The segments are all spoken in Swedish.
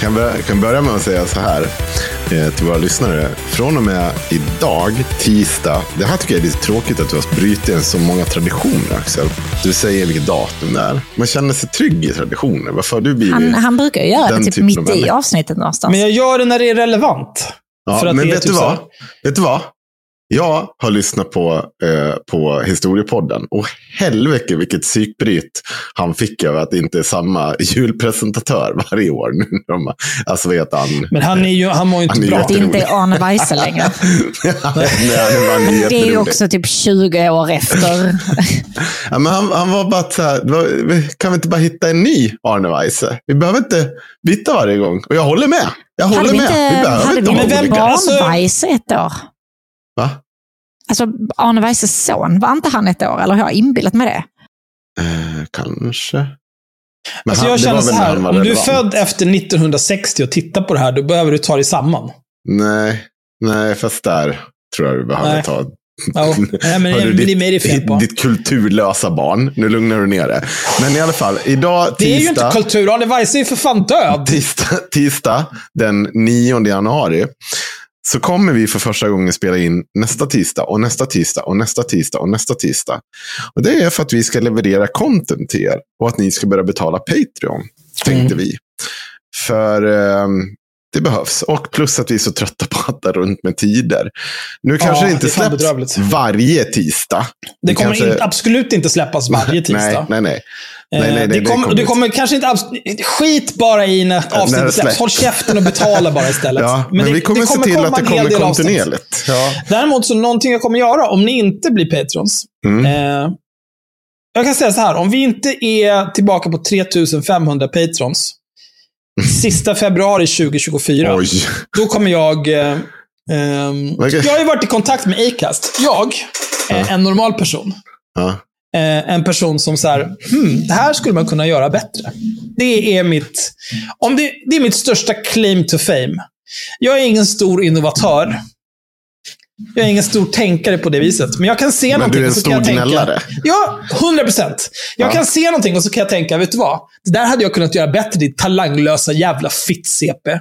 Kan, börja, kan börja med att säga så här eh, till våra lyssnare. Från och med idag, tisdag. Det här tycker jag är lite tråkigt att du har brutit så många traditioner, Axel. Du säger vilket datum det är. Man känner sig trygg i traditioner. Varför har du blivit Han, han brukar ju göra det typ mitt i avsnittet någonstans. Men jag gör det när det är relevant. Ja, För att men det är vet typ du vad? Vet du vad? Jag har lyssnat på, eh, på Historiepodden och helvete vilket psykbryt han fick över att det inte är samma julpresentatör varje år. Nu de- alltså heter han? Men han, är ju, han mår ju inte bra. Det inte är Arne Weise längre. Nej, han var Det är ju också typ 20 år efter. Ja, men han, han var bara så här, var, vi- kan vi inte bara hitta en ny Arne Weise? Vi behöver inte byta varje gång. Och jag håller med. Jag Hade håller vi med. inte, vi behöver hade inte vi ha Men vem- olika. alltså- barn-Weise ett år? Va? Alltså Arne Weises son, var inte han ett år? Eller har jag inbillat mig det? Eh, kanske. Men Alltså han- jag känner så här, om du är född efter 1960 och tittar på det här, då behöver du ta dig samman. Nej, nej, fast där tror jag du behöver Nej. ta Ja, nej, men Hörru, det, det är fel på. Ditt kulturlösa barn. Nu lugnar du ner det. Men i alla fall, idag Det är ju tisdag, inte kultur. Arne Weise är ju för fan död. tisdag, tisdag den 9 januari så kommer vi för första gången spela in nästa tisdag och nästa tisdag och nästa tisdag och nästa tisdag. Och det är för att vi ska leverera content till er och att ni ska börja betala Patreon, tänkte vi. För ehm, det behövs. Och plus att vi är så trötta på att hatta runt med tider. Nu kanske det inte det släpps varje tisdag. Det kommer kanske- inte, absolut inte släppas varje tisdag. Nej, nej, nej. Eh, nej, nej, det, det kommer, kommer inte. kommer kanske inte... Skit bara i när avsnittet släpps. släpps. Håll käften och betala bara istället. Ja, men, det- vi kommer, det se till att det kommer kontinuerligt. Ja. Däremot så någonting jag kommer göra om ni inte blir patrons. Mm. Eh, jag kan säga så här, om vi inte är tillbaka på 3500 patrons sista februari 2024, Oj. då kommer jag... Eh, ehm, Okej. Jag har ju varit i kontakt med Acast. Jag, är en normal person, Ja. eh, en person som så här, hmm, det här skulle man kunna göra bättre. Det är mitt, om det, det är mitt största claim to fame. Jag är ingen stor innovatör. Jag är ingen stor tänkare på det viset. Men jag kan se Men någonting du är en och så kan stor jag tänka- gnällare. Ja, 100 procent. Jag Ja. kan se någonting och så kan jag tänka, vet du vad? Det där hade jag kunnat göra bättre, ditt talanglösa jävla fitt-CP.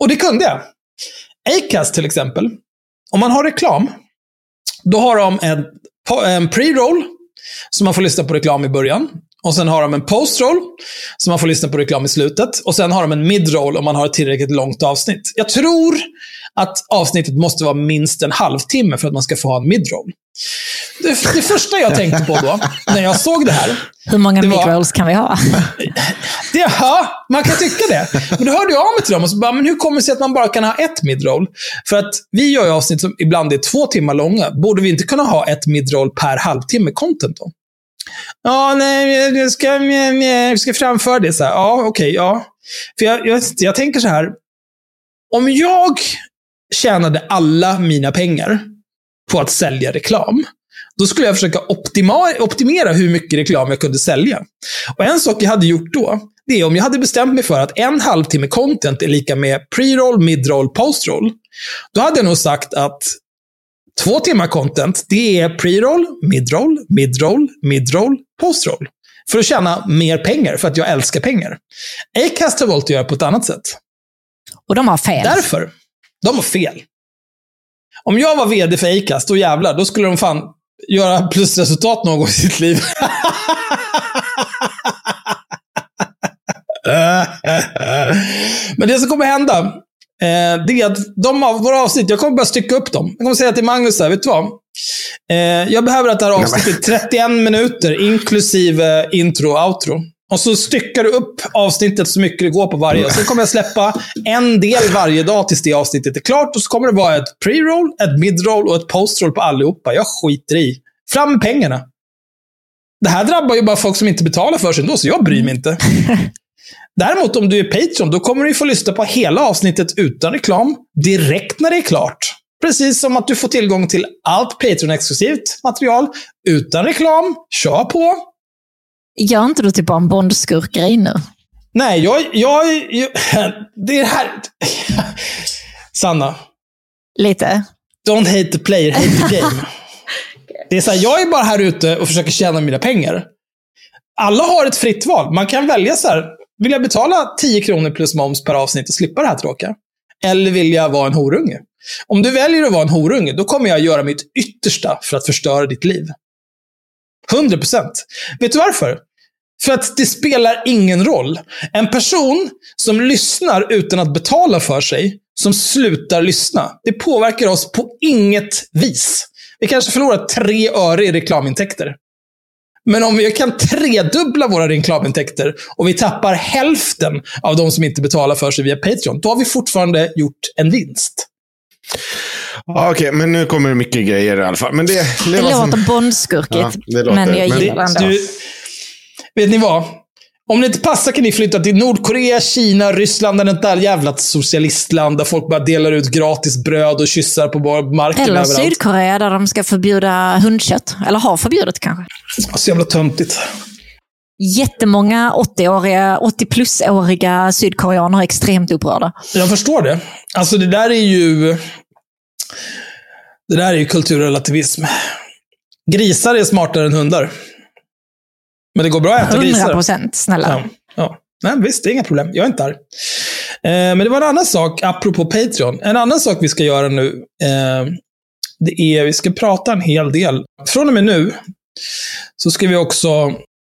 Och det kunde jag. Acast till exempel. Om man har reklam, då har de en, en pre-roll, så man får lyssna på reklam i början. Och sen har de en post-roll, så man får lyssna på reklam i slutet. Och sen har de en mid-roll om man har ett tillräckligt långt avsnitt. Jag tror att avsnittet måste vara minst en halvtimme för att man ska få ha en mid-roll. det, det första jag tänkte på då, när jag såg det här, Hur många midrolls kan vi ha? det, ja, man kan tycka det. Men då hörde jag av mig till dem och så bara, men hur kommer det sig att man bara kan ha ett midroll? För att vi gör ju avsnitt som ibland är två timmar långa. Borde vi inte kunna ha ett midroll per halvtimme content då? Ja, nej, jag ska, jag ska framföra det så här. Ja, okej, ja. För jag, jag, jag tänker så här. Om jag tjänade alla mina pengar på att sälja reklam, då skulle jag försöka optimera hur mycket reklam jag kunde sälja. Och en sak jag hade gjort då, det är om jag hade bestämt mig för att en halvtimme content är lika med pre-roll, mid-roll, post-roll. Då hade jag nog sagt att två timmar content, det är pre-roll, mid-roll, mid-roll, mid-roll, post-roll. För att tjäna mer pengar, för att jag älskar pengar. Acast har valt att göra på ett annat sätt. Och de har fel. Därför. De har fel. Om jag var vd för Acast, då jävlar, då skulle de fan göra plusresultat någon gång i sitt liv. Men det som kommer hända, eh, det är att de av våra avsnitt, jag kommer bara stycka upp dem. Jag kommer säga till Magnus här, vet du vad? Eh, jag behöver att det här avsnittet är 31 minuter, inklusive intro och outro. Och så styckar du upp avsnittet så mycket det går på varje. Och sen kommer jag släppa en del varje dag tills det avsnittet är klart. Och så kommer det vara ett pre-roll, ett mid-roll och ett post-roll på allihopa. Jag skiter i. Fram med pengarna. Det här drabbar ju bara folk som inte betalar för sig ändå, så jag bryr mig inte. Däremot om du är Patreon, då kommer du få lyssna på hela avsnittet utan reklam, direkt när det är klart. Precis som att du får tillgång till allt Patreon-exklusivt material, utan reklam. Kör på! Gör inte du typ bara en Bond-skurkgrej nu? Nej, jag... jag, jag det är här... Sanna, Lite? don't hate the player, hate the game. Det är så här, jag är bara här ute och försöker tjäna mina pengar. Alla har ett fritt val. Man kan välja så här, vill jag betala 10 kronor plus moms per avsnitt och slippa det här tråkiga? Eller vill jag vara en horunge? Om du väljer att vara en horunge, då kommer jag göra mitt yttersta för att förstöra ditt liv. 100 procent. Vet du varför? För att det spelar ingen roll. En person som lyssnar utan att betala för sig, som slutar lyssna, det påverkar oss på inget vis. Vi kanske förlorar tre öre i reklamintäkter. Men om vi kan tredubbla våra reklamintäkter och vi tappar hälften av de som inte betalar för sig via Patreon, då har vi fortfarande gjort en vinst. Ja, Okej, men nu kommer det mycket grejer i alla fall. Men det, det, Det var som- låter Bondskurkigt, Ja, det låter- men jag gillar det ändå. Du, vet ni vad? Om det inte passar kan ni flytta till Nordkorea, Kina, Ryssland, eller ett där jävla socialistland där folk bara delar ut gratis bröd och kyssar på marken Eller överallt. Sydkorea där de ska förbjuda hundkött. Eller har förbjudit kanske. Så jävla töntigt. Jättemånga 80-åriga, 80-plus-åriga sydkoreaner är extremt upprörda. Jag förstår det. Alltså det där är ju... Det där är ju kulturrelativism. Grisar är smartare än hundar. Men det går bra att äta 100 grisar. procent, snälla. Ja. ja. Nej, visst, det är inga problem. Jag är inte arg. Eh, men det var en annan sak, apropå Patreon. En annan sak vi ska göra nu, eh, det är vi ska prata en hel del. Från och med nu så ska vi också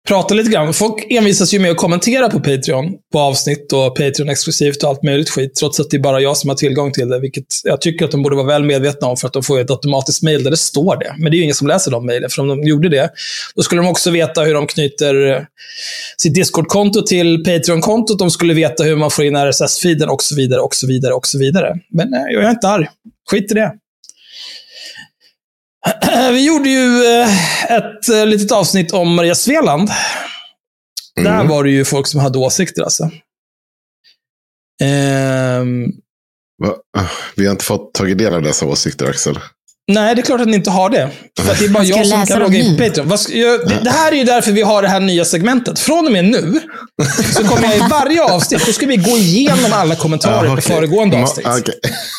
prata lite grann. Folk envisas ju med att kommentera på Patreon, på avsnitt och Patreon-exklusivt och allt möjligt skit, trots att det är bara jag som har tillgång till det, vilket jag tycker att de borde vara väl medvetna om, för att de får ett automatiskt mail där det står det. Men det är ju ingen som läser de mejlen, för om de gjorde det, då skulle de också veta hur de knyter eh, sitt Discord-konto till Patreon-kontot. De skulle veta hur man får in RSS-feeden och så vidare, och så vidare, och så vidare. Men nej, jag är inte arg. Skit i det. Vi gjorde ju eh, ett eh, litet avsnitt om Maria Sveland. Där Mm. var det ju folk som hade åsikter alltså. Ah, Vi har inte fått tagit del av dessa åsikter, Axel. Nej, det är klart att ni inte har det. För att det är bara Jag som kan logga in på Patreon. Vad ska, jag, det, det här är ju därför vi har det här nya segmentet. Från och med nu så kommer jag i varje avsnitt, då ska vi gå igenom alla kommentarer på föregående avsnitt.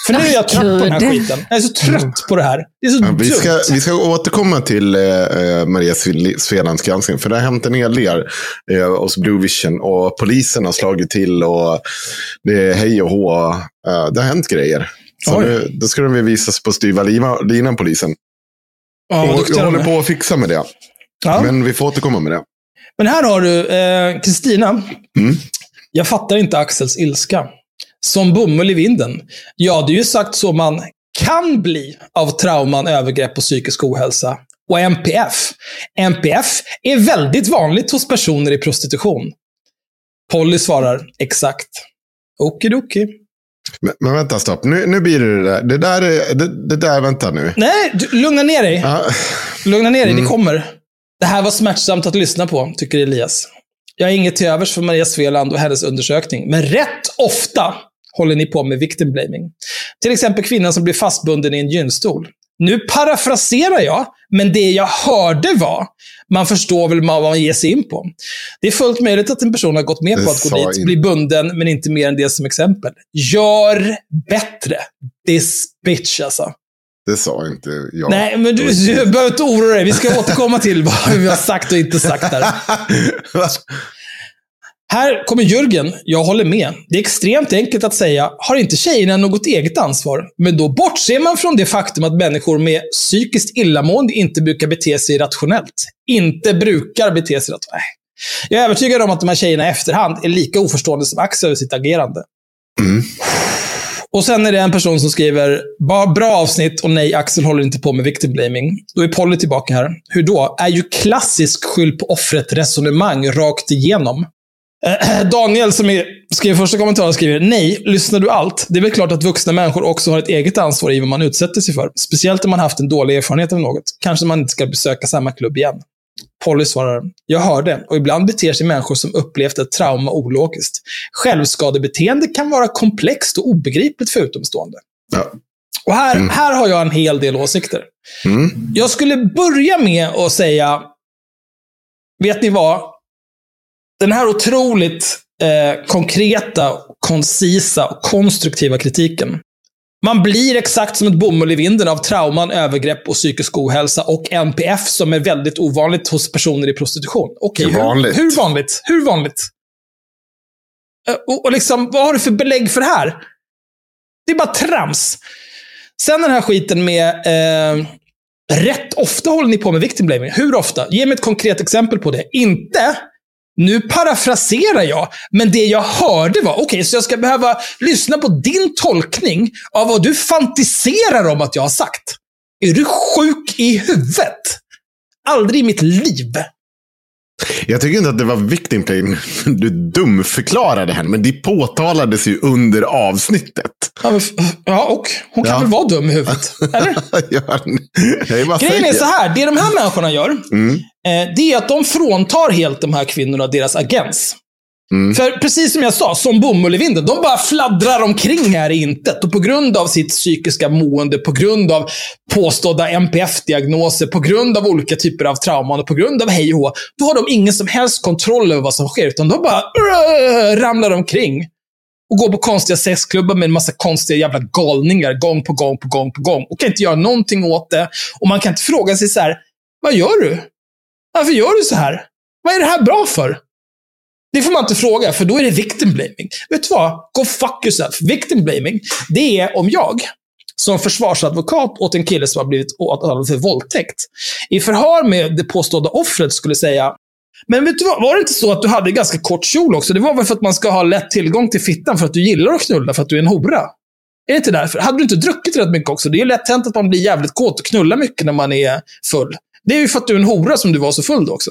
För nu är jag trött på den här skiten. Jag är så trött på det här. Det är så Ja, dumt. vi, ska, vi ska återkomma till eh, eh, Maria Svelands granskning, för det har hänt en hel del eh, hos Blue Vision. Och polisen har slagit till och det är hej och hå. Eh, det har hänt grejer. Så nu, då ska de ju visas på styva linan, polisen. Ja, och jag håller på att fixa med det. Ja. Men, Men vi får återkomma med det. här har du eh, Kristina. Mm. Jag fattar inte Axels ilska. Som bomull i vinden. Ja, det är ju sagt så man kan bli av trauman, övergrepp och psykisk ohälsa. och MPF. MPF är väldigt vanligt hos personer i prostitution. Polly svarar, exakt. Okidoki. Men, men vänta, stopp. Nu, nu blir det det där. Det där, är, det, det där vänta nu. Nej, du, lugna ner dig. Ja. Lugna ner dig, Mm. det kommer. Det här var smärtsamt att lyssna på, tycker Elias. Jag har inget till övers för Maria Sveland och hennes undersökning, men rätt ofta håller ni på med victim blaming. Till exempel kvinnan som blir fastbunden i en gynstol. Nu parafraserar jag, men det jag hörde var, man förstår väl vad man ger sig in på. Det är fullt möjligt att en person har gått med på att gå dit, bli bunden, men inte mer än det som exempel. Gör bättre. This bitch alltså. Det sa inte jag. Nej, men du, du behöver inte oroa dig. Vi ska återkomma till vad vi har sagt och inte sagt där. Här kommer Jörgen. Jag håller med. Det är extremt enkelt att säga, har inte tjejerna något eget ansvar? Men då bortser man från det faktum att människor med psykiskt illamående inte brukar bete sig rationellt. Inte brukar bete sig rationellt. Jag är övertygad om att de här tjejerna i efterhand är lika oförstående som Axel över sitt agerande. Mm. Och sen är det en person som skriver, bra avsnitt och nej, Axel håller inte på med victim blaming. Då är Polly tillbaka här. Hur då? Är ju klassisk skyll på offret-resonemang rakt igenom. Eh, Daniel som är, skriver första kommentaren skriver, nej, lyssnar du allt? Det är väl klart att vuxna människor också har ett eget ansvar i vad man utsätter sig för. Speciellt om man haft en dålig erfarenhet av något. Kanske man inte ska besöka samma klubb igen. Polly svarar, jag hörde, och ibland beter sig människor som upplevt ett trauma ologiskt. Självskadebeteende kan vara komplext och obegripligt för utomstående. Ja. Och här, här har jag en hel del åsikter. Mm. Jag skulle börja med att säga, vet ni vad? Den här otroligt eh, konkreta, koncisa och konstruktiva kritiken. Man blir exakt som ett bomull i vinden av trauman, övergrepp och psykisk ohälsa och NPF som är väldigt ovanligt hos personer i prostitution. Okej, Hur hur, vanligt? hur vanligt? Hur vanligt? Eh, Och, och liksom, vad har du för belägg för det här? Det är bara trams. Sen den här skiten med eh, rätt ofta håller ni på med victim blaming. Hur ofta? Ge mig ett konkret exempel på det. Inte, nu parafraserar jag, men det jag hörde var, okej, så jag ska behöva lyssna på din tolkning av vad du fantiserar om att jag har sagt. Är du sjuk i huvudet? Aldrig i mitt liv. Jag tycker inte att det var victim blaming. Du dumförklarade henne, men det påtalades ju under avsnittet. Ja, och hon kan Ja. väl vara dum i huvudet? Eller? Ja, Grejen är så här, det de här människorna gör, Mm. eh, det är att de fråntar helt de här kvinnorna deras agens. Mm. För precis som jag sa, som bomull i vinden, de bara fladdrar omkring här i intet. Och på grund av sitt psykiska mående, på grund av påstådda NPF-diagnoser, på grund av olika typer av trauman och på grund av hej och hå, då har de ingen som helst kontroll över vad som sker. Utan de bara uh, ramlar omkring. Och går på konstiga sexklubbar med en massa konstiga jävla galningar gång på gång på gång på gång. Och kan inte göra någonting åt det. Och man kan inte fråga sig så här, vad gör du? Varför gör du så här? Vad är det här bra för? Det får man inte fråga, för då är det victim blaming. Vet du vad? Go fuck yourself. Victim blaming, det är om jag, som försvarsadvokat åt en kille som har blivit åtalad för våldtäkt, i förhör med det påstådda offret skulle säga men vet du vad, var det inte så att du hade ganska kort kjol också? Det var väl för att man ska ha lätt tillgång till fittan för att du gillar att knulla, för att du är en hora? Är det inte därför? Hade du inte druckit rätt mycket också? Det är ju lätt hänt att man blir jävligt kåt och knullar mycket när man är full. Det är ju för att du är en hora som du var så full då också.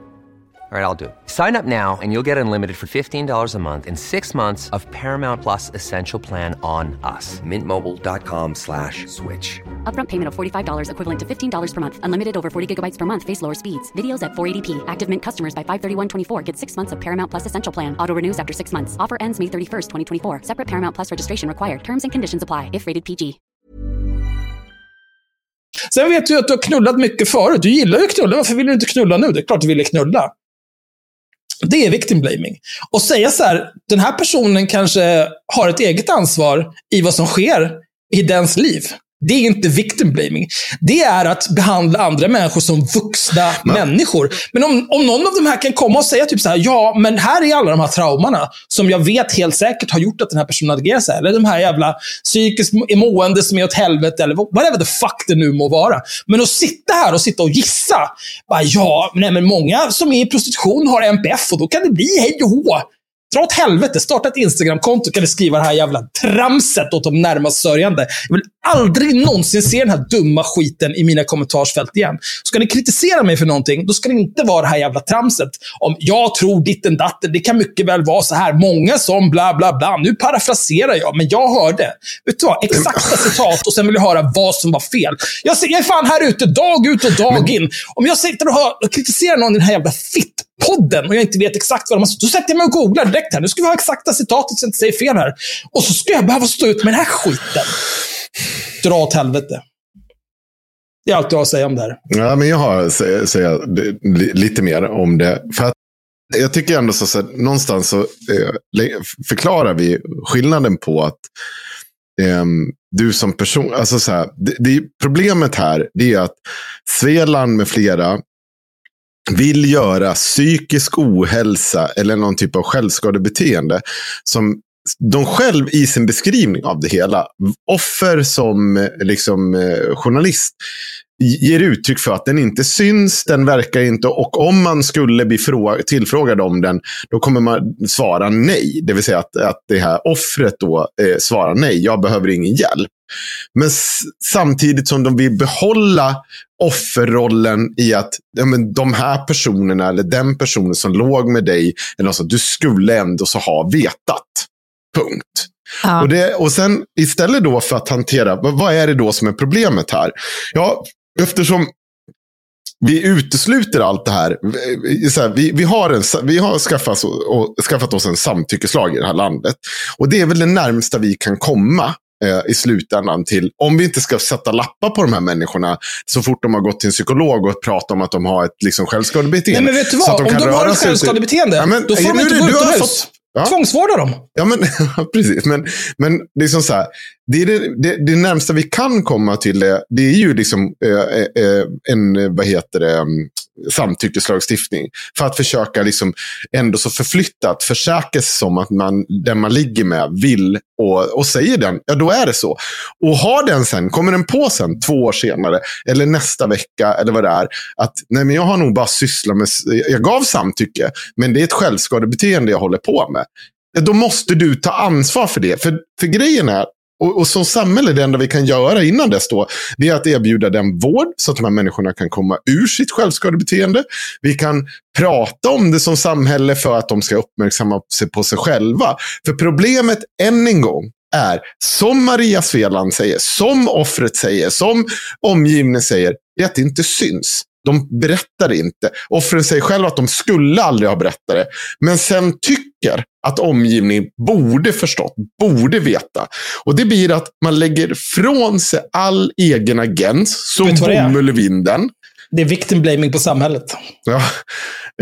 All right, I'll do it. Sign up now and you'll get unlimited for $15 a month in six months of Paramount Plus Essential Plan on us. Mintmobile.com slash switch. Upfront payment of $45 equivalent to $15 per month. Unlimited over 40 gigabytes per month. Face lower speeds. Videos at 480p. Active Mint customers by 531.24 get six months of Paramount Plus Essential Plan. Auto renews after six months. Offer ends May 31st, 2024. Separate Paramount Plus registration required. Terms and conditions apply if rated PG. Sen vet du att du har knullat mycket förut. Du gillar ju att knulla. Varför vill du inte knulla nu? Det är klart du ville knulla. Det är victim blaming. Och säga så här, den här personen kanske har ett eget ansvar i vad som sker i dens liv. Det är inte victim blaming. Det är att behandla andra människor som vuxna människor. Men om, om någon av de här kan komma och säga typ så här, ja, men här är alla de här traumorna som jag vet helt säkert har gjort att den här personen agerar så här. Eller de här jävla psykiskt mående som är åt helvete, eller whatever the fuck det nu må vara. Men att sitta här och sitta och gissa. Bara, ja, nej, men många som är i prostitution har NPF och då kan det bli hej och hå. Dra åt helvete. Starta ett Instagramkonto kan du skriva det här jävla tramset åt de närmast sörjande. Jag vill aldrig någonsin se den här dumma skiten i mina kommentarsfält igen. Ska ni kritisera mig för någonting, då ska det inte vara det här jävla tramset om jag tror ditten datten. Det kan mycket väl vara så här. Många som bla bla bla. Nu parafraserar jag, men jag hörde. Vet du vad? Exakta citat och sen vill jag höra vad som var fel. Jag, ser, jag är fan här ute dag ut och dag in. Om jag sitter och, hör, och kritiserar någon i den här jävla fitt podden och jag inte vet exakt vad de har sagt. Då sätter jag mig och googlar direkt här. Nu ska vi ha exakta citatet så jag inte säger fel här. Och så ska jag behöva stå ut med den här skiten. Dra åt helvete. Det är allt jag har att säga om det här. Ja, men jag har att säga, säga lite mer om det. För att jag tycker ändå så, att någonstans så eh, förklarar vi skillnaden på att um, du som person, alltså så här, det, det, problemet här det är att Sveland med flera vill göra psykisk ohälsa eller någon typ av självskadebeteende som de själv i sin beskrivning av det hela, offer som liksom, eh, journalist, ger uttryck för att den inte syns, den verkar inte, och om man skulle bli tillfrågad om den, då kommer man svara nej. Det vill säga att, att det här offret då eh, svarar nej, jag behöver ingen hjälp. Men samtidigt som de vill behålla offerrollen i att ja, men de här personerna eller den personen som låg med dig, eller alltså, du skulle ändå så ha vetat. Punkt. Ja. Och, det, och sen istället då för att hantera, vad, vad är det då som är problemet här? Ja, eftersom vi utesluter allt det här. vi- vi, vi har, en, vi har skaffat, skaffat oss en samtyckeslag i det här landet. Och det är väl det närmsta vi kan komma eh, i slutändan till, om vi inte ska sätta lappar på de här människorna så fort de har gått till en psykolog och pratat om att de har ett liksom, självskadebeteende. Nej, men vet du vad? Om de har ett självskadebeteende, Ja, men- då får de inte gå utomhus. Ja. Tvångsvårda dem. Ja, men precis. Men, men liksom så här, det, är det, det, det närmsta vi kan komma till det, det är ju liksom eh, eh, en, eh, vad heter det, mm, samtyckeslagstiftning. För att försöka liksom ändå så förflyttat, försäkra sig som att man, den man ligger med vill och, och säger den, ja då är det så. Och har den sen, kommer den på sen två år senare, eller nästa vecka, eller vad det är, att nej men jag har nog bara sysslat med, jag gav samtycke, men det är ett självskadebeteende jag håller på med då måste du ta ansvar för det. För, för grejen är, och, och som samhälle, det enda vi kan göra innan dess då, det är att erbjuda den vård så att de här människorna kan komma ur sitt självskadebeteende. Vi kan prata om det som samhälle för att de ska uppmärksamma sig på sig själva. För problemet, än en gång, är, som Maria Sveland säger, som offret säger, som omgivningen säger, det är att det inte syns. De berättar inte. Offren säger själva att de skulle aldrig ha berättat det. Men sen tycker att omgivningen borde förstått, borde veta. Och det blir att man lägger från sig all egen agens, som bomull i vinden. Det är victim blaming på samhället. Ja.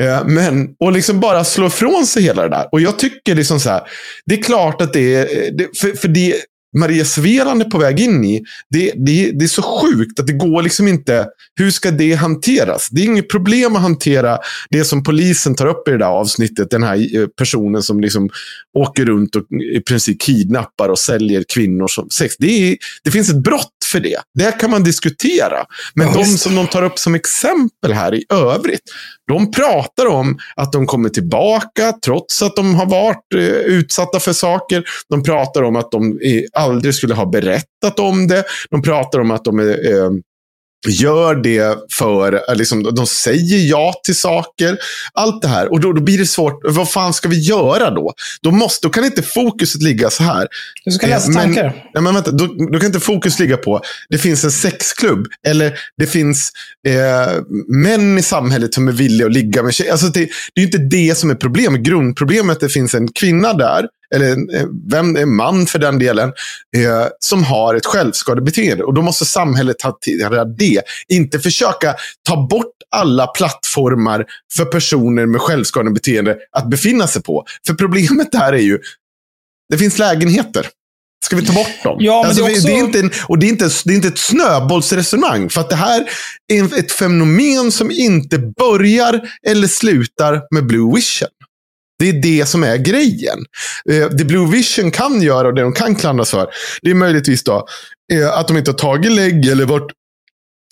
Eh, Men, och liksom bara slå ifrån sig hela det där. Och jag tycker liksom så här, det är klart att det är, det, för, för det Maria Sveland är på väg in i, det, det, det är så sjukt att det går liksom inte, hur ska det hanteras? Det är inget problem att hantera det som polisen tar upp i det där avsnittet, den här eh, personen som liksom åker runt och i princip kidnappar och säljer kvinnor som sex. Det, är, det finns ett brott för det. Det kan man diskutera. Men Ja, de som de tar upp som exempel här i övrigt, de pratar om att de kommer tillbaka trots att de har varit eh, utsatta för saker. De pratar om att de eh, aldrig skulle ha berättat om det. De pratar om att de är, eh, gör det för, eh, liksom, de säger ja till saker. Allt det här. Och då, då blir det svårt. Vad fan ska vi göra då? Då, måste, då kan inte fokuset ligga så här. Du ska Eh, läsa men- tankar. Nej, men vänta, då, då kan inte fokus ligga på det finns en sexklubb. Eller det finns eh, män i samhället som är villiga att ligga med tjejer. Alltså det, det är inte det som är problemet. Grundproblemet är att det finns en kvinna där, eller eh, vem, en man för den delen, eh, som har ett självskadebeteende. Och då måste samhället hantera det. Inte försöka ta bort alla plattformar för personer med självskadebeteende att befinna sig på. För problemet där är ju, det finns lägenheter. Ska vi ta bort dem? Ja, alltså, det är också- det är inte en, och det är, inte, det är inte ett snöbollsresonemang. För att det här är ett fenomen som inte börjar eller slutar med Blue Vision. Det är det som är grejen. Eh, det Blue Vision kan göra och det de kan klandras för, det är möjligtvis då eh, att de inte har tagit lägg eller varit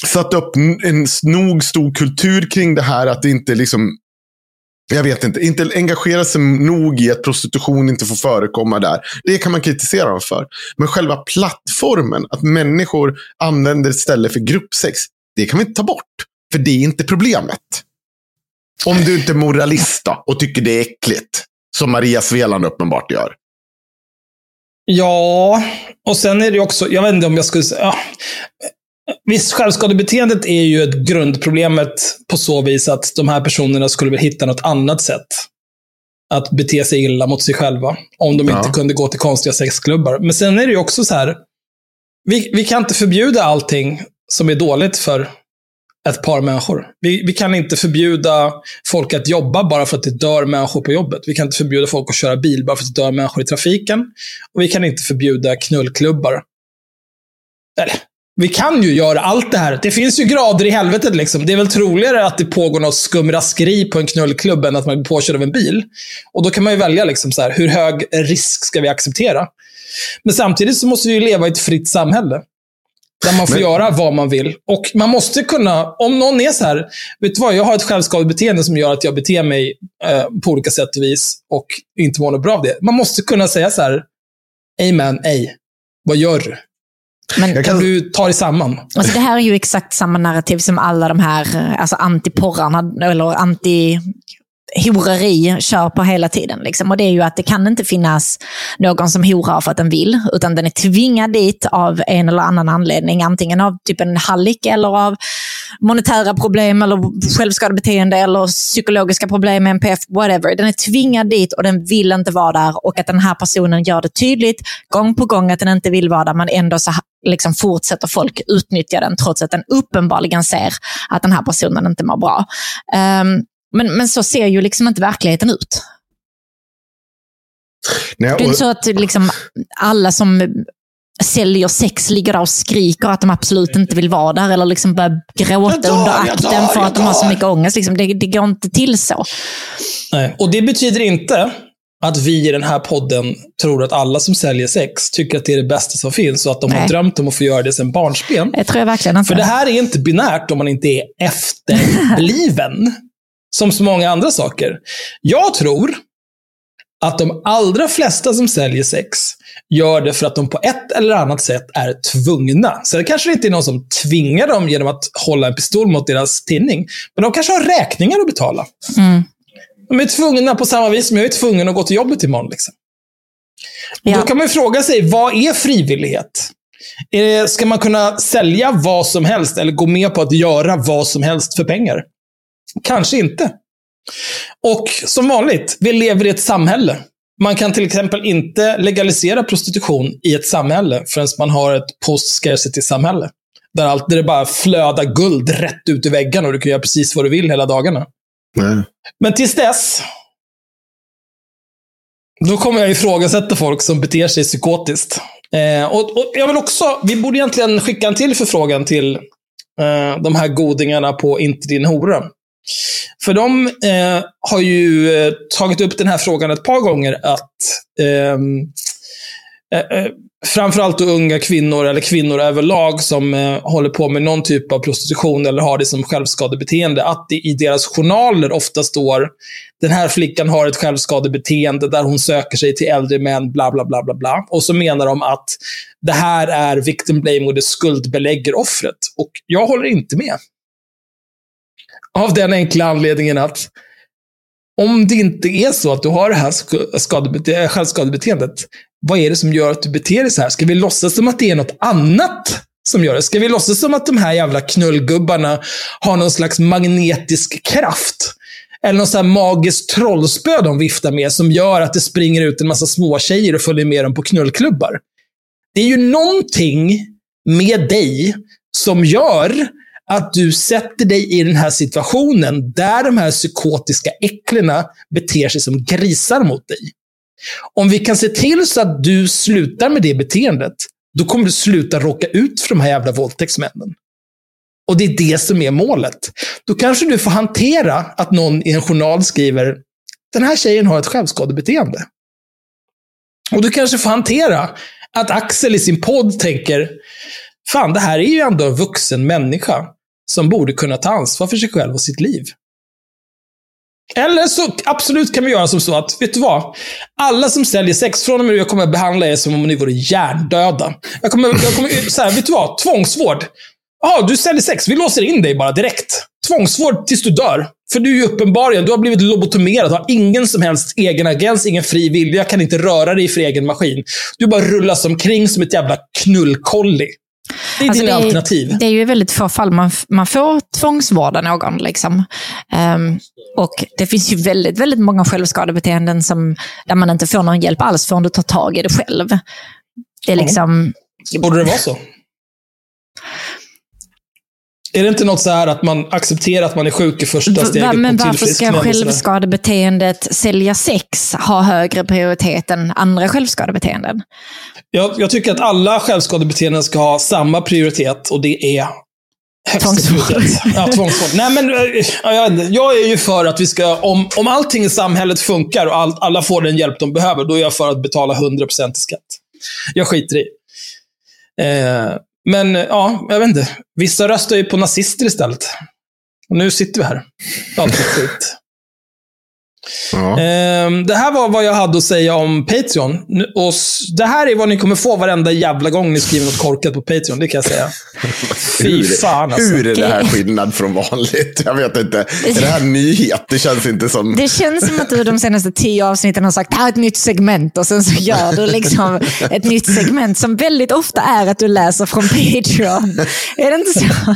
satt upp en nog stor kultur kring det här. Att det inte liksom, jag vet inte, inte engagera sig nog i att prostitution inte får förekomma där. Det kan man kritisera dem för. Men själva plattformen, att människor använder ett ställe för gruppsex, det kan vi inte ta bort. För det är inte problemet. Om du inte är moralist då, och tycker det är äckligt. Som Maria Sveland uppenbart gör. Ja, och sen är det också, jag vet inte om jag skulle säga, ja. Visst, självskadebeteendet är ju ett grundproblemet på så vis att de här personerna skulle väl hitta något annat sätt att bete sig illa mot sig själva. Om de Ja. inte kunde gå till konstiga sexklubbar. Men sen är det ju också så här, vi, vi kan inte förbjuda allting som är dåligt för ett par människor. Vi, vi kan inte förbjuda folk att jobba bara för att det dör människor på jobbet. Vi kan inte förbjuda folk att köra bil bara för att det dör människor i trafiken. Och vi kan inte förbjuda knullklubbar. Eller, vi kan ju göra allt det här. Det finns ju grader i helvetet. Liksom. Det är väl troligare att det pågår något skumraskeri på en knullklubb än att man blir påkörd av en bil. Och då kan man ju välja liksom så här, hur hög risk ska vi acceptera? Men samtidigt så måste vi ju leva i ett fritt samhälle. Där man får Men- göra vad man vill. Och man måste kunna, om någon är så här, vet du vad, jag har ett självskadebeteende som gör att jag beter mig eh, på olika sätt och vis och inte mår något bra av det. Man måste kunna säga så här, ej man, ej. Vad gör du? Men Jag Kan kan, du ta dig samman? Alltså det här är ju exakt samma narrativ som alla de här eh, alltså antiporrarna eller anti horeri kör på hela tiden. Liksom. Och det är ju att det kan inte finnas någon som horar för att den vill, utan den är tvingad dit av en eller annan anledning. Antingen av typ en hallick eller av monetära problem eller självskadebeteende eller psykologiska problem, NPF, whatever. Den är tvingad dit och den vill inte vara där och att den här personen gör det tydligt gång på gång att den inte vill vara där men ändå så liksom fortsätter folk utnyttja den trots att den uppenbarligen ser att den här personen inte mår bra. Um, men, men så ser ju liksom inte verkligheten ut. nej, Det är och, inte så att liksom alla som säljer sex ligger där och skriker att de absolut inte vill vara där eller liksom börjar gråta dör, under akten dör, för att de har så mycket ångest. Liksom. Det, det går inte till så. Nej. Och det betyder inte att vi i den här podden tror att alla som säljer sex tycker att det är det bästa som finns och att de har Nej. drömt om att få göra det sedan barnsben. Det tror jag verkligen inte. För det här är inte binärt om man inte är efterbliven. Som så många andra saker. Jag tror att de allra flesta som säljer sex gör det för att de på ett eller annat sätt är tvungna. Sen kanske det inte är någon som tvingar dem genom att hålla en pistol mot deras tinning. Men de kanske har räkningar att betala. Mm. De är tvungna på samma vis som jag är tvungen att gå till jobbet imorgon. Liksom. Och Ja. Då kan man ju fråga sig, vad är frivillighet? Det, ska man kunna sälja vad som helst eller gå med på att göra vad som helst för pengar? Kanske inte. Och som vanligt, vi lever i ett samhälle. Man kan till exempel inte legalisera prostitution i ett samhälle förrän man har ett post-scarcity-samhälle. Där, allt, där det bara flödar guld rätt ut i väggarna och du kan göra precis vad du vill hela dagarna. nej. Men tills dess, då kommer jag ifrågasätta folk som beter sig psykotiskt. Eh, och, och jag vill också, vi borde egentligen skicka en till förfrågan till eh, de här godingarna på Inte din hora. För de eh, har ju eh, tagit upp den här frågan ett par gånger att ehm, eh, eh, framförallt då unga kvinnor, eller kvinnor överlag, som eh, håller på med någon typ av prostitution eller har det som självskadebeteende, att det i deras journaler ofta står den här flickan har ett självskadebeteende där hon söker sig till äldre män, bla, bla, bla, bla, bla. Och så menar de att det här är victim blame och det skuldbelägger offret. Och jag håller inte med. Av den enkla anledningen att om det inte är så att du har det här skadebete- eh, självskadebeteendet, vad är det som gör att du beter dig så här? Ska vi låtsas som att det är något annat som gör det? Ska vi låtsas som att de här jävla knullgubbarna har någon slags magnetisk kraft? Eller någon sån här magiskt trollspö de viftar med som gör att det springer ut en massa små tjejer och följer med dem på knullklubbar. Det är ju någonting med dig som gör att du sätter dig i den här situationen där de här psykotiska äcklena beter sig som grisar mot dig. Om vi kan se till så att du slutar med det beteendet, då kommer du sluta råka ut för de här jävla våldtäktsmännen. Och det är det som är målet. Då kanske du får hantera att någon i en journal skriver den här tjejen har ett självskadebeteende. Och du kanske får hantera att Axel i sin podd tänker, fan det här är ju ändå en vuxen människa som borde kunna ta ansvar för sig själv och sitt liv. Eller så absolut kan vi göra som så att, vet du vad? Alla som säljer sex, från och med nu jag kommer att behandla er som om ni vore hjärndöda. Jag kommer, jag kommer så här, vet du vad? Tvångsvård. Ja, du säljer sex. Vi låser in dig bara direkt. Tvångsvård tills du dör. För du är ju uppenbarligen, du har blivit lobotomerad, har ingen som helst egen agens, ingen fri vilja, kan inte röra dig för egen maskin. Du bara rullas omkring som ett jävla knullkolli. Det är Alltså, dina det, är, alternativ. det är ju väldigt få fall man, man får tvångsvårda någon. Liksom. Ehm, och det finns ju väldigt, väldigt många självskadebeteenden som, där man inte får någon hjälp alls förrän du tar tag i det själv. Det är liksom... Borde det vara så? Är det inte något så här att man accepterar att man är sjuk i första Va- steget men på varför ska självskadebeteendet sälja sex ha högre prioritet än andra självskadebeteenden? Jag, jag tycker att alla självskadebeteenden ska ha samma prioritet och det är Tvångsvård. Ja, tvångsvård. Nej, men, eh, ja, jag, jag är ju för att vi ska, om, om allting i samhället funkar och all, alla får den hjälp de behöver, då är jag för att betala 100% i skatt. Jag skiter i. Eh, men eh, ja, jag vet inte. Vissa röstar ju på nazister istället. Och nu sitter vi här. Allt skit. Ja. Ehm, det här var vad jag hade att säga om Patreon. Och det här är vad ni kommer få varenda jävla gång ni skriver något korkat på Patreon, det kan jag säga. Fy fan alltså. Hur är det här skillnad från vanligt? Jag vet inte. Är det här nyhet? Det känns inte som... Det känns som att du de senaste tio avsnitten har sagt det här är ett nytt segment och sen så gör du liksom ett nytt segment som väldigt ofta är att du läser från Patreon. Är det inte så?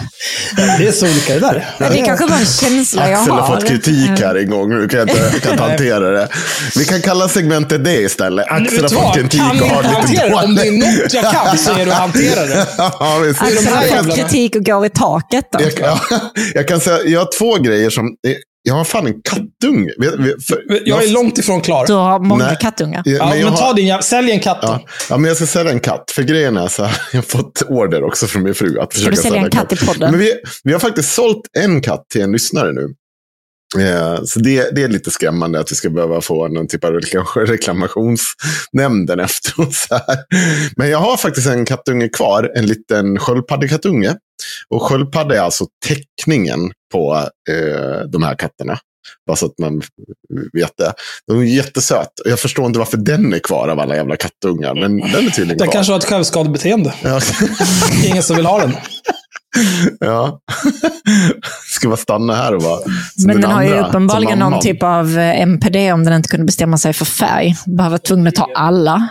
Det är så olika det där. Det är kanske bara en känsla jag Axel har. har fått kritik här en gång. Nu kan jag inte, kan hantera det. Vi kan kalla segmentet det istället. Axel har fått kritik Kan och har lite det? Om det är dåligt. något jag kan så är det att hantera det. Ja, visst. Axel har fått kritik och går i taket. Då. Jag, ja, jag kan säga, jag har två grejer som... Jag har fan en kattunge. Jag är långt ifrån klar. Du har många Nej. kattungar. Ja, men jag men har- ta din jävla... Sälj en katt. Ja, ja, men jag ska sälja en katt. För grejen är så här, jag har fått order också från min fru att försöka du sälja en katt i podden? Men vi, vi har faktiskt sålt en katt till en lyssnare nu. Eh, så det, det är lite skrämmande att vi ska behöva få någon typ av reklam- reklamationsnämnden efteråt. Så här. Men jag har faktiskt en kattunge kvar, en liten sköldpaddekattunge. Och sköldpadda är alltså täckningen på eh, de här katterna. Bara så att man vet det. De är jättesöt. Jag förstår inte varför den är kvar av alla jävla kattungar. Men den är tydligen Den kvar. kanske har ett självskadebeteende. Ja. Ingen som vill ha den. ja. Ska bara stanna här och vara som Men den har ju uppenbarligen någon typ av eh, MPD om den inte kunde bestämma sig för färg. Behöver tvungen att ta alla.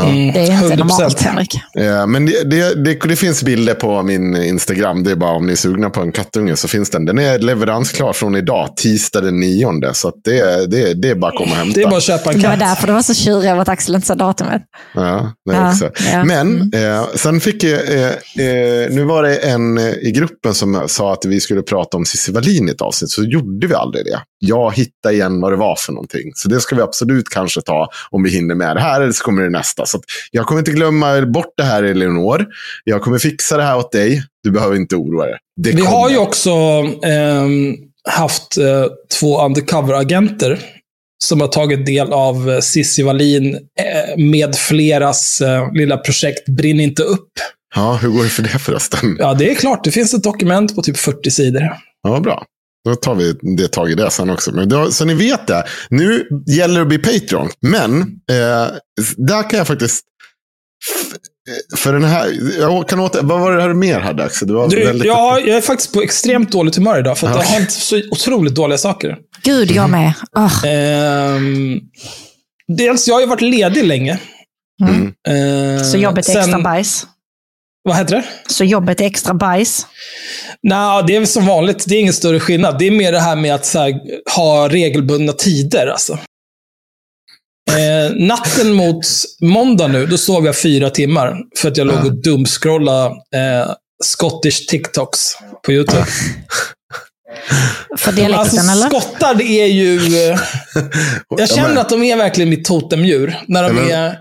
Mm, Det är inte 100%. normalt, Henrik. Ja, men det, det, det, det finns bilder på min Instagram. Det är bara om ni är sugna på en kattunge så finns den. Den är leveransklar från idag, tisdag den nionde. Så att det, det, det är bara att komma och hämta. Det är bara att köpa en Det var katt. därför du var så tjurig över att Axel inte sa datumet. Ja, det Ja, också. ja. Men eh, sen fick jag, eh, eh, nu var det en eh, i gruppen som sa att vi skulle prata om Cissi Wallin i ett avsnitt. Så gjorde vi aldrig det. Jag hittade igen vad det var för någonting. Så det ska vi absolut kanske ta om vi hinner med det här. Eller så kommer det nästa. Så att jag kommer inte glömma bort det här Eleonor. Jag kommer fixa det här åt dig. Du behöver inte oroa dig. Det Vi kommer. har ju också ehm, haft eh, två undercover-agenter som har tagit del av eh, Cissi Wallin eh, med fleras eh, lilla projekt Brinn inte upp. Ja, hur går det för det förresten? Ja, det är klart. Det finns ett dokument på typ 40 sidor. Ja, bra. Då tar vi det tag i det sen också. Men då, så ni vet det. Nu gäller det att bli Patreon. Men eh, där kan jag faktiskt... För den här, jag kan åter, vad var det här mer hade Axel? Det var Du, väldigt... jag, jag är faktiskt på extremt dåligt humör idag, för att det har hänt så otroligt dåliga saker. Gud, jag med. Åh, Ehm, dels, jag har ju varit ledig länge. Mm. Ehm, så jobbet är sen- extra bajs. Vad heter det? Så jobbet är extra bajs. Nej, det är väl som vanligt. Det är ingen större skillnad. Det är mer det här med att så här, ha regelbundna tider. Alltså. Eh, natten mot måndag nu, då sov jag fyra timmar. För att jag låg och dumskrollade eh, Scottish TikToks på YouTube. För dialekten alltså, eller? skottar, det är ju... eh, Jag känner att de är verkligen mitt totemdjur. När de Ja, men- är...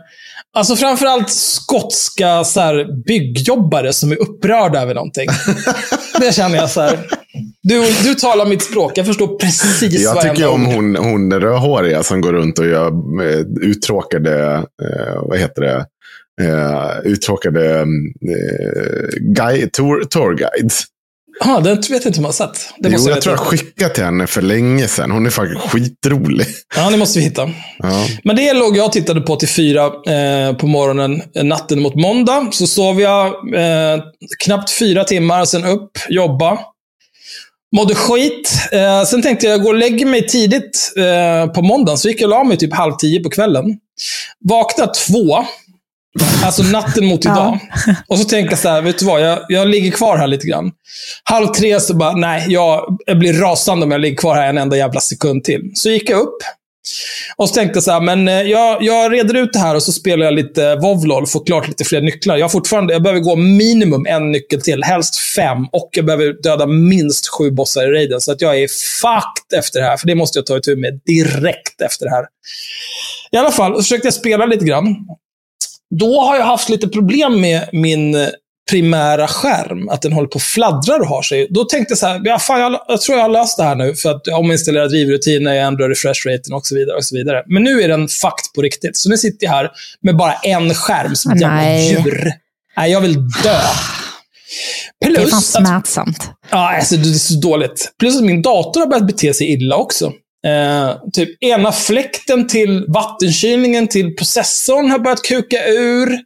Alltså framförallt skotska så här, byggjobbare som är upprörda över någonting. det känner jag så här. Du, du talar mitt språk. Jag förstår precis Jag varenda tycker om hon, hon rödhåriga som går runt och gör eh, uttråkade, eh, vad heter det, eh, uttråkade eh, guide, tour, tourguides. Ja, den vet jag inte om jag har sett. Det Jo, jag jag tror jag skickade till henne för länge sedan. Hon är faktiskt skitrolig. Ja, det måste vi hitta. Ja. Men det låg jag och tittade på till fyra eh, på morgonen, eh, natten mot måndag. Så sov jag eh, knappt fyra timmar, sen upp, jobba. Mådde skit. Eh, sen tänkte jag gå och lägga mig tidigt eh, på måndagen. Så gick jag och la mig typ halv tio på kvällen. Vaknade två. Alltså natten mot idag. Och så tänker jag så här, vet du vad? Jag, jag ligger kvar här lite grann. Halv tre så bara, nej, jag, jag blir rasande om jag ligger kvar här en enda jävla sekund till. Så gick jag upp. Och så tänkte jag så här, men eh, jag, jag reder ut det här och så spelar jag lite Vovlol, får klart lite fler nycklar. Jag, fortfarande, jag behöver gå minimum en nyckel till, helst fem. Och jag behöver döda minst sju bossar i raiden. Så att jag är fucked efter det här, för det måste jag ta itu med direkt efter det här. I alla fall, så försökte jag spela lite grann. Då har jag haft lite problem med min primära skärm, att den håller på och fladdrar och har sig. Då tänkte jag så här, ja, fan, jag, jag tror jag har löst det här nu, för att jag ominstallerar drivrutiner, jag ändrar refresh-raten och så vidare. och så vidare. Men nu är den fucked på riktigt. Så nu sitter jag här med bara en skärm som ett jävla djur. Nej, jag vill dö. Det är fan Plus att smärtsamt. Ja, alltså det är så dåligt. Plus att min dator har börjat bete sig illa också. Eh, typ ena fläkten till vattenkylningen till processorn har börjat kuka ur.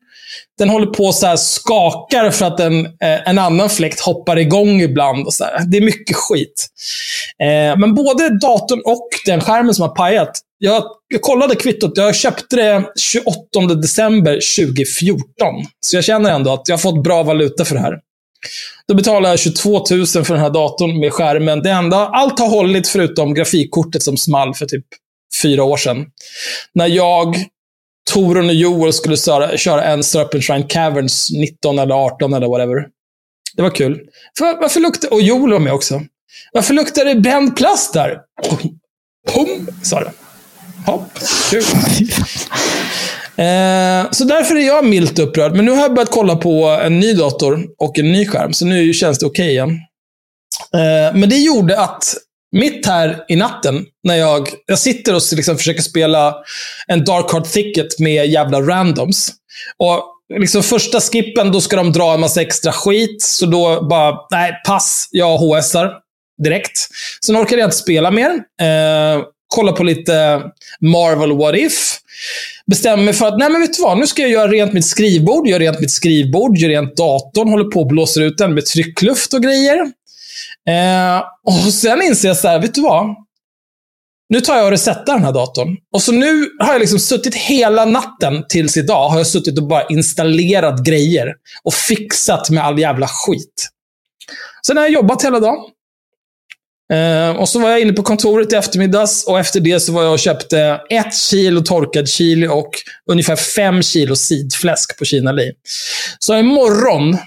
Den håller på så här skakar för att en, eh, en annan fläkt hoppar igång ibland. Och så här. Det är mycket skit. Eh, men både datorn och den skärmen som har pajat. Jag, jag kollade kvittot. Jag köpte det 28 december 2014. Så jag känner ändå att jag har fått bra valuta för det här. Då betalar jag 22 000 för den här datorn med skärmen. Det enda, allt har hållit förutom grafikkortet som small för typ fyra år sedan. När jag, Torun och Joel skulle köra, köra en Serpentine Caverns 19 eller 18 eller whatever. Det var kul. För, varför luktar... Och Joel var med också. Varför luktar det bränd plast där? Pum sa det. Hopp, kul. Eh, så därför är jag milt upprörd. Men nu har jag börjat kolla på en ny dator och en ny skärm, så nu känns det okej igen. Eh, men det gjorde att mitt här i natten, när jag, jag sitter och liksom försöker spela en Dark Heart Thicket med jävla randoms. Och liksom första skippen, då ska de dra en massa extra skit. Så då bara, nej, pass. Jag HSar direkt. Sen orkade jag inte spela mer. Eh, kolla på lite Marvel What If. Bestämmer mig för att, nej men vet du vad, nu ska jag göra rent mitt skrivbord, göra rent mitt skrivbord, göra rent datorn, håller på och blåser ut den med tryckluft och grejer. Eh, och sen inser jag så här, vet du vad? Nu tar jag och resetar den här datorn. Och så nu har jag liksom suttit hela natten tills idag, har jag suttit och bara installerat grejer. Och fixat med all jävla skit. Sen har jag jobbat hela dagen. Eh, och så var jag inne på kontoret i eftermiddags och efter det så var jag och köpte ett kilo torkad chili och ungefär fem kilo sidfläsk på Kina Li. Så imorgon,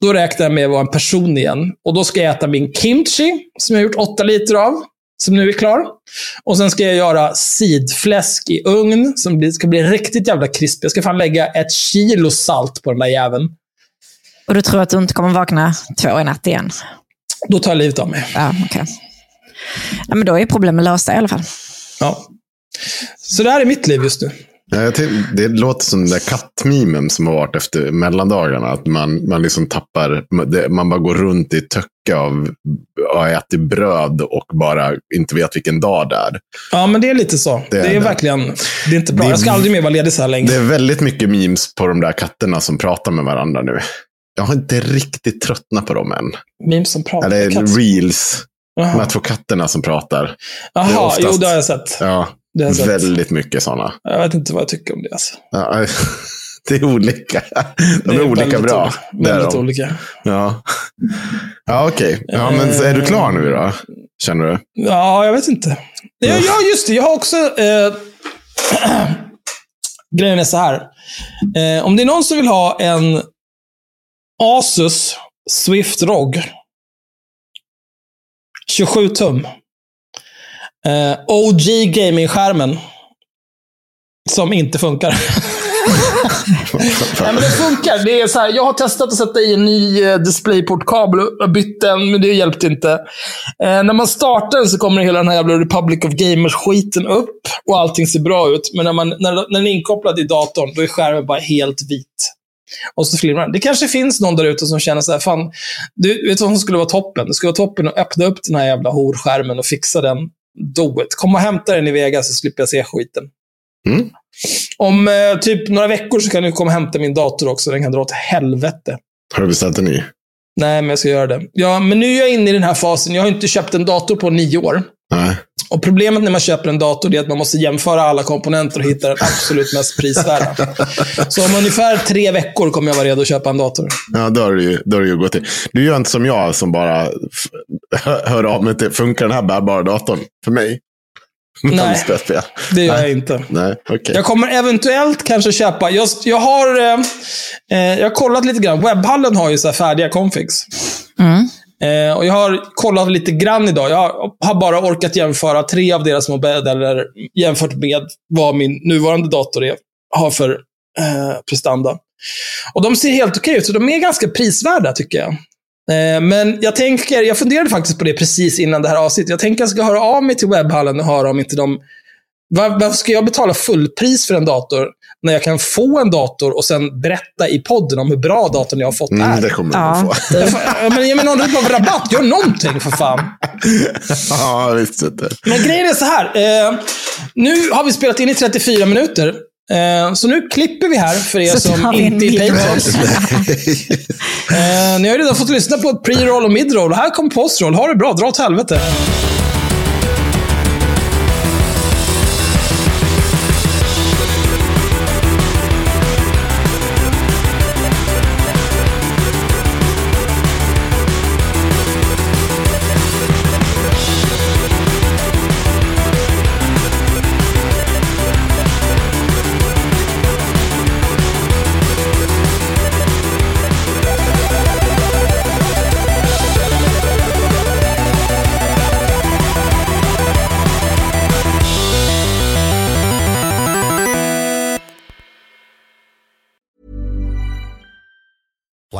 då räknar jag med att vara en person igen. Och då ska jag äta min kimchi, som jag har gjort åtta liter av, som nu är klar. Och sen ska jag göra sidfläsk i ugn, som ska bli riktigt jävla krispig. Jag ska fan lägga ett kilo salt på den där jäveln. Och du tror att du inte kommer vakna två i natt igen? Då tar jag livet av mig. Ja, okej. Nej, men då är problemet lösta i alla fall. Ja. Så det här är mitt liv just nu. Ja, Det låter som den där kattmimen som har varit efter mellandagarna. Att man, man liksom tappar, man bara går runt i töcke av har ätit bröd och bara inte vet vilken dag det är. Ja, men det är lite så. Det Det är, det. verkligen, det är inte bra. Det är- jag ska aldrig mer vara ledig så här länge. Det är väldigt mycket memes på de där katterna som pratar med varandra nu. Jag har inte riktigt tröttnat på dem än. Memes som pratar. Eller Katt. Reels. De här två katterna som pratar. är Jaha oftast- jo det har jag sett. Ja, jag sett. väldigt mycket sådana. Jag vet inte vad jag tycker om det. Alltså. Ja, det är olika. De Det är, olika bra. olika. Är Väldigt de. olika. Ja, ja okej. Ja, men är du klar nu då? Känner du? Ja, jag vet inte. Ja, ja just det. Jag har också... Eh, grejen är så här. Eh, om det är någon som vill ha en Asus Swift ROG. 27 tum. Eh, OG gaming-skärmen. Som inte funkar. Nej, men det funkar. Det är så här, jag har testat att sätta i en ny eh, DisplayPort-kabel och bytt den, men det hjälpte inte. Eh, när man startar den så kommer hela den här jävla Republic of Gamers-skiten upp och allting ser bra ut. Men när, man, när, när den är inkopplad i datorn, då är skärmen bara helt vit. Och så den. Det kanske finns någon där ute som känner så här, fan, du vet vad som skulle vara toppen? Det skulle vara toppen att öppna upp den här jävla horskärmen och fixa den. Do it. Kom och hämta den i Vegas så slipper jag se skiten. Mm. Om eh, typ några veckor så kan du komma och hämta min dator också. Den kan dra åt helvete. Har du beställt en ny? Nej, men jag ska göra det. Ja, men nu är jag inne i den här fasen. Jag har inte köpt en dator på nio år. Nej. Och Problemet när man köper en dator är att man måste jämföra alla komponenter och hitta den absolut mest prisvärda. Så om ungefär tre veckor kommer jag vara redo att köpa en dator. Ja, då har du ju, då har du ju gått till. Du gör inte som jag som bara hör av mig till, funkar den här bärbara datorn för mig? Nej. Det gör jag inte. Nej, okej. Jag kommer eventuellt kanske köpa... Jag, jag, har, eh, eh, jag har kollat lite grann. Webbhallen har ju så här färdiga configs. Eh, och jag har kollat lite grann idag. Jag har bara orkat jämföra tre av deras modeller jämfört med vad min nuvarande dator är, har för eh, prestanda. Och de ser helt okej ut, så de är ganska prisvärda tycker jag. Eh, men jag tänker, jag funderade faktiskt på det precis innan det här avsnittet. Jag tänker att jag ska höra av mig till webbhallen och höra om inte de... Var, varför ska jag betala fullpris för en dator när jag kan få en dator och sen berätta i podden om hur bra datorn jag har fått är? Mm, det kommer Ja. du att få. Jag ja, men Ge mig någon typ av rabatt. Gör någonting för fan. ja, visst. du. Men grejen är så här. Eh, nu har vi spelat in i 34 minuter. Eh, så nu klipper vi här för er Så som inte är patrons. Eh, ni har ju redan fått lyssna på ett pre-roll och mid-roll. Här kommer post-roll. Ha det bra. Dra åt helvete.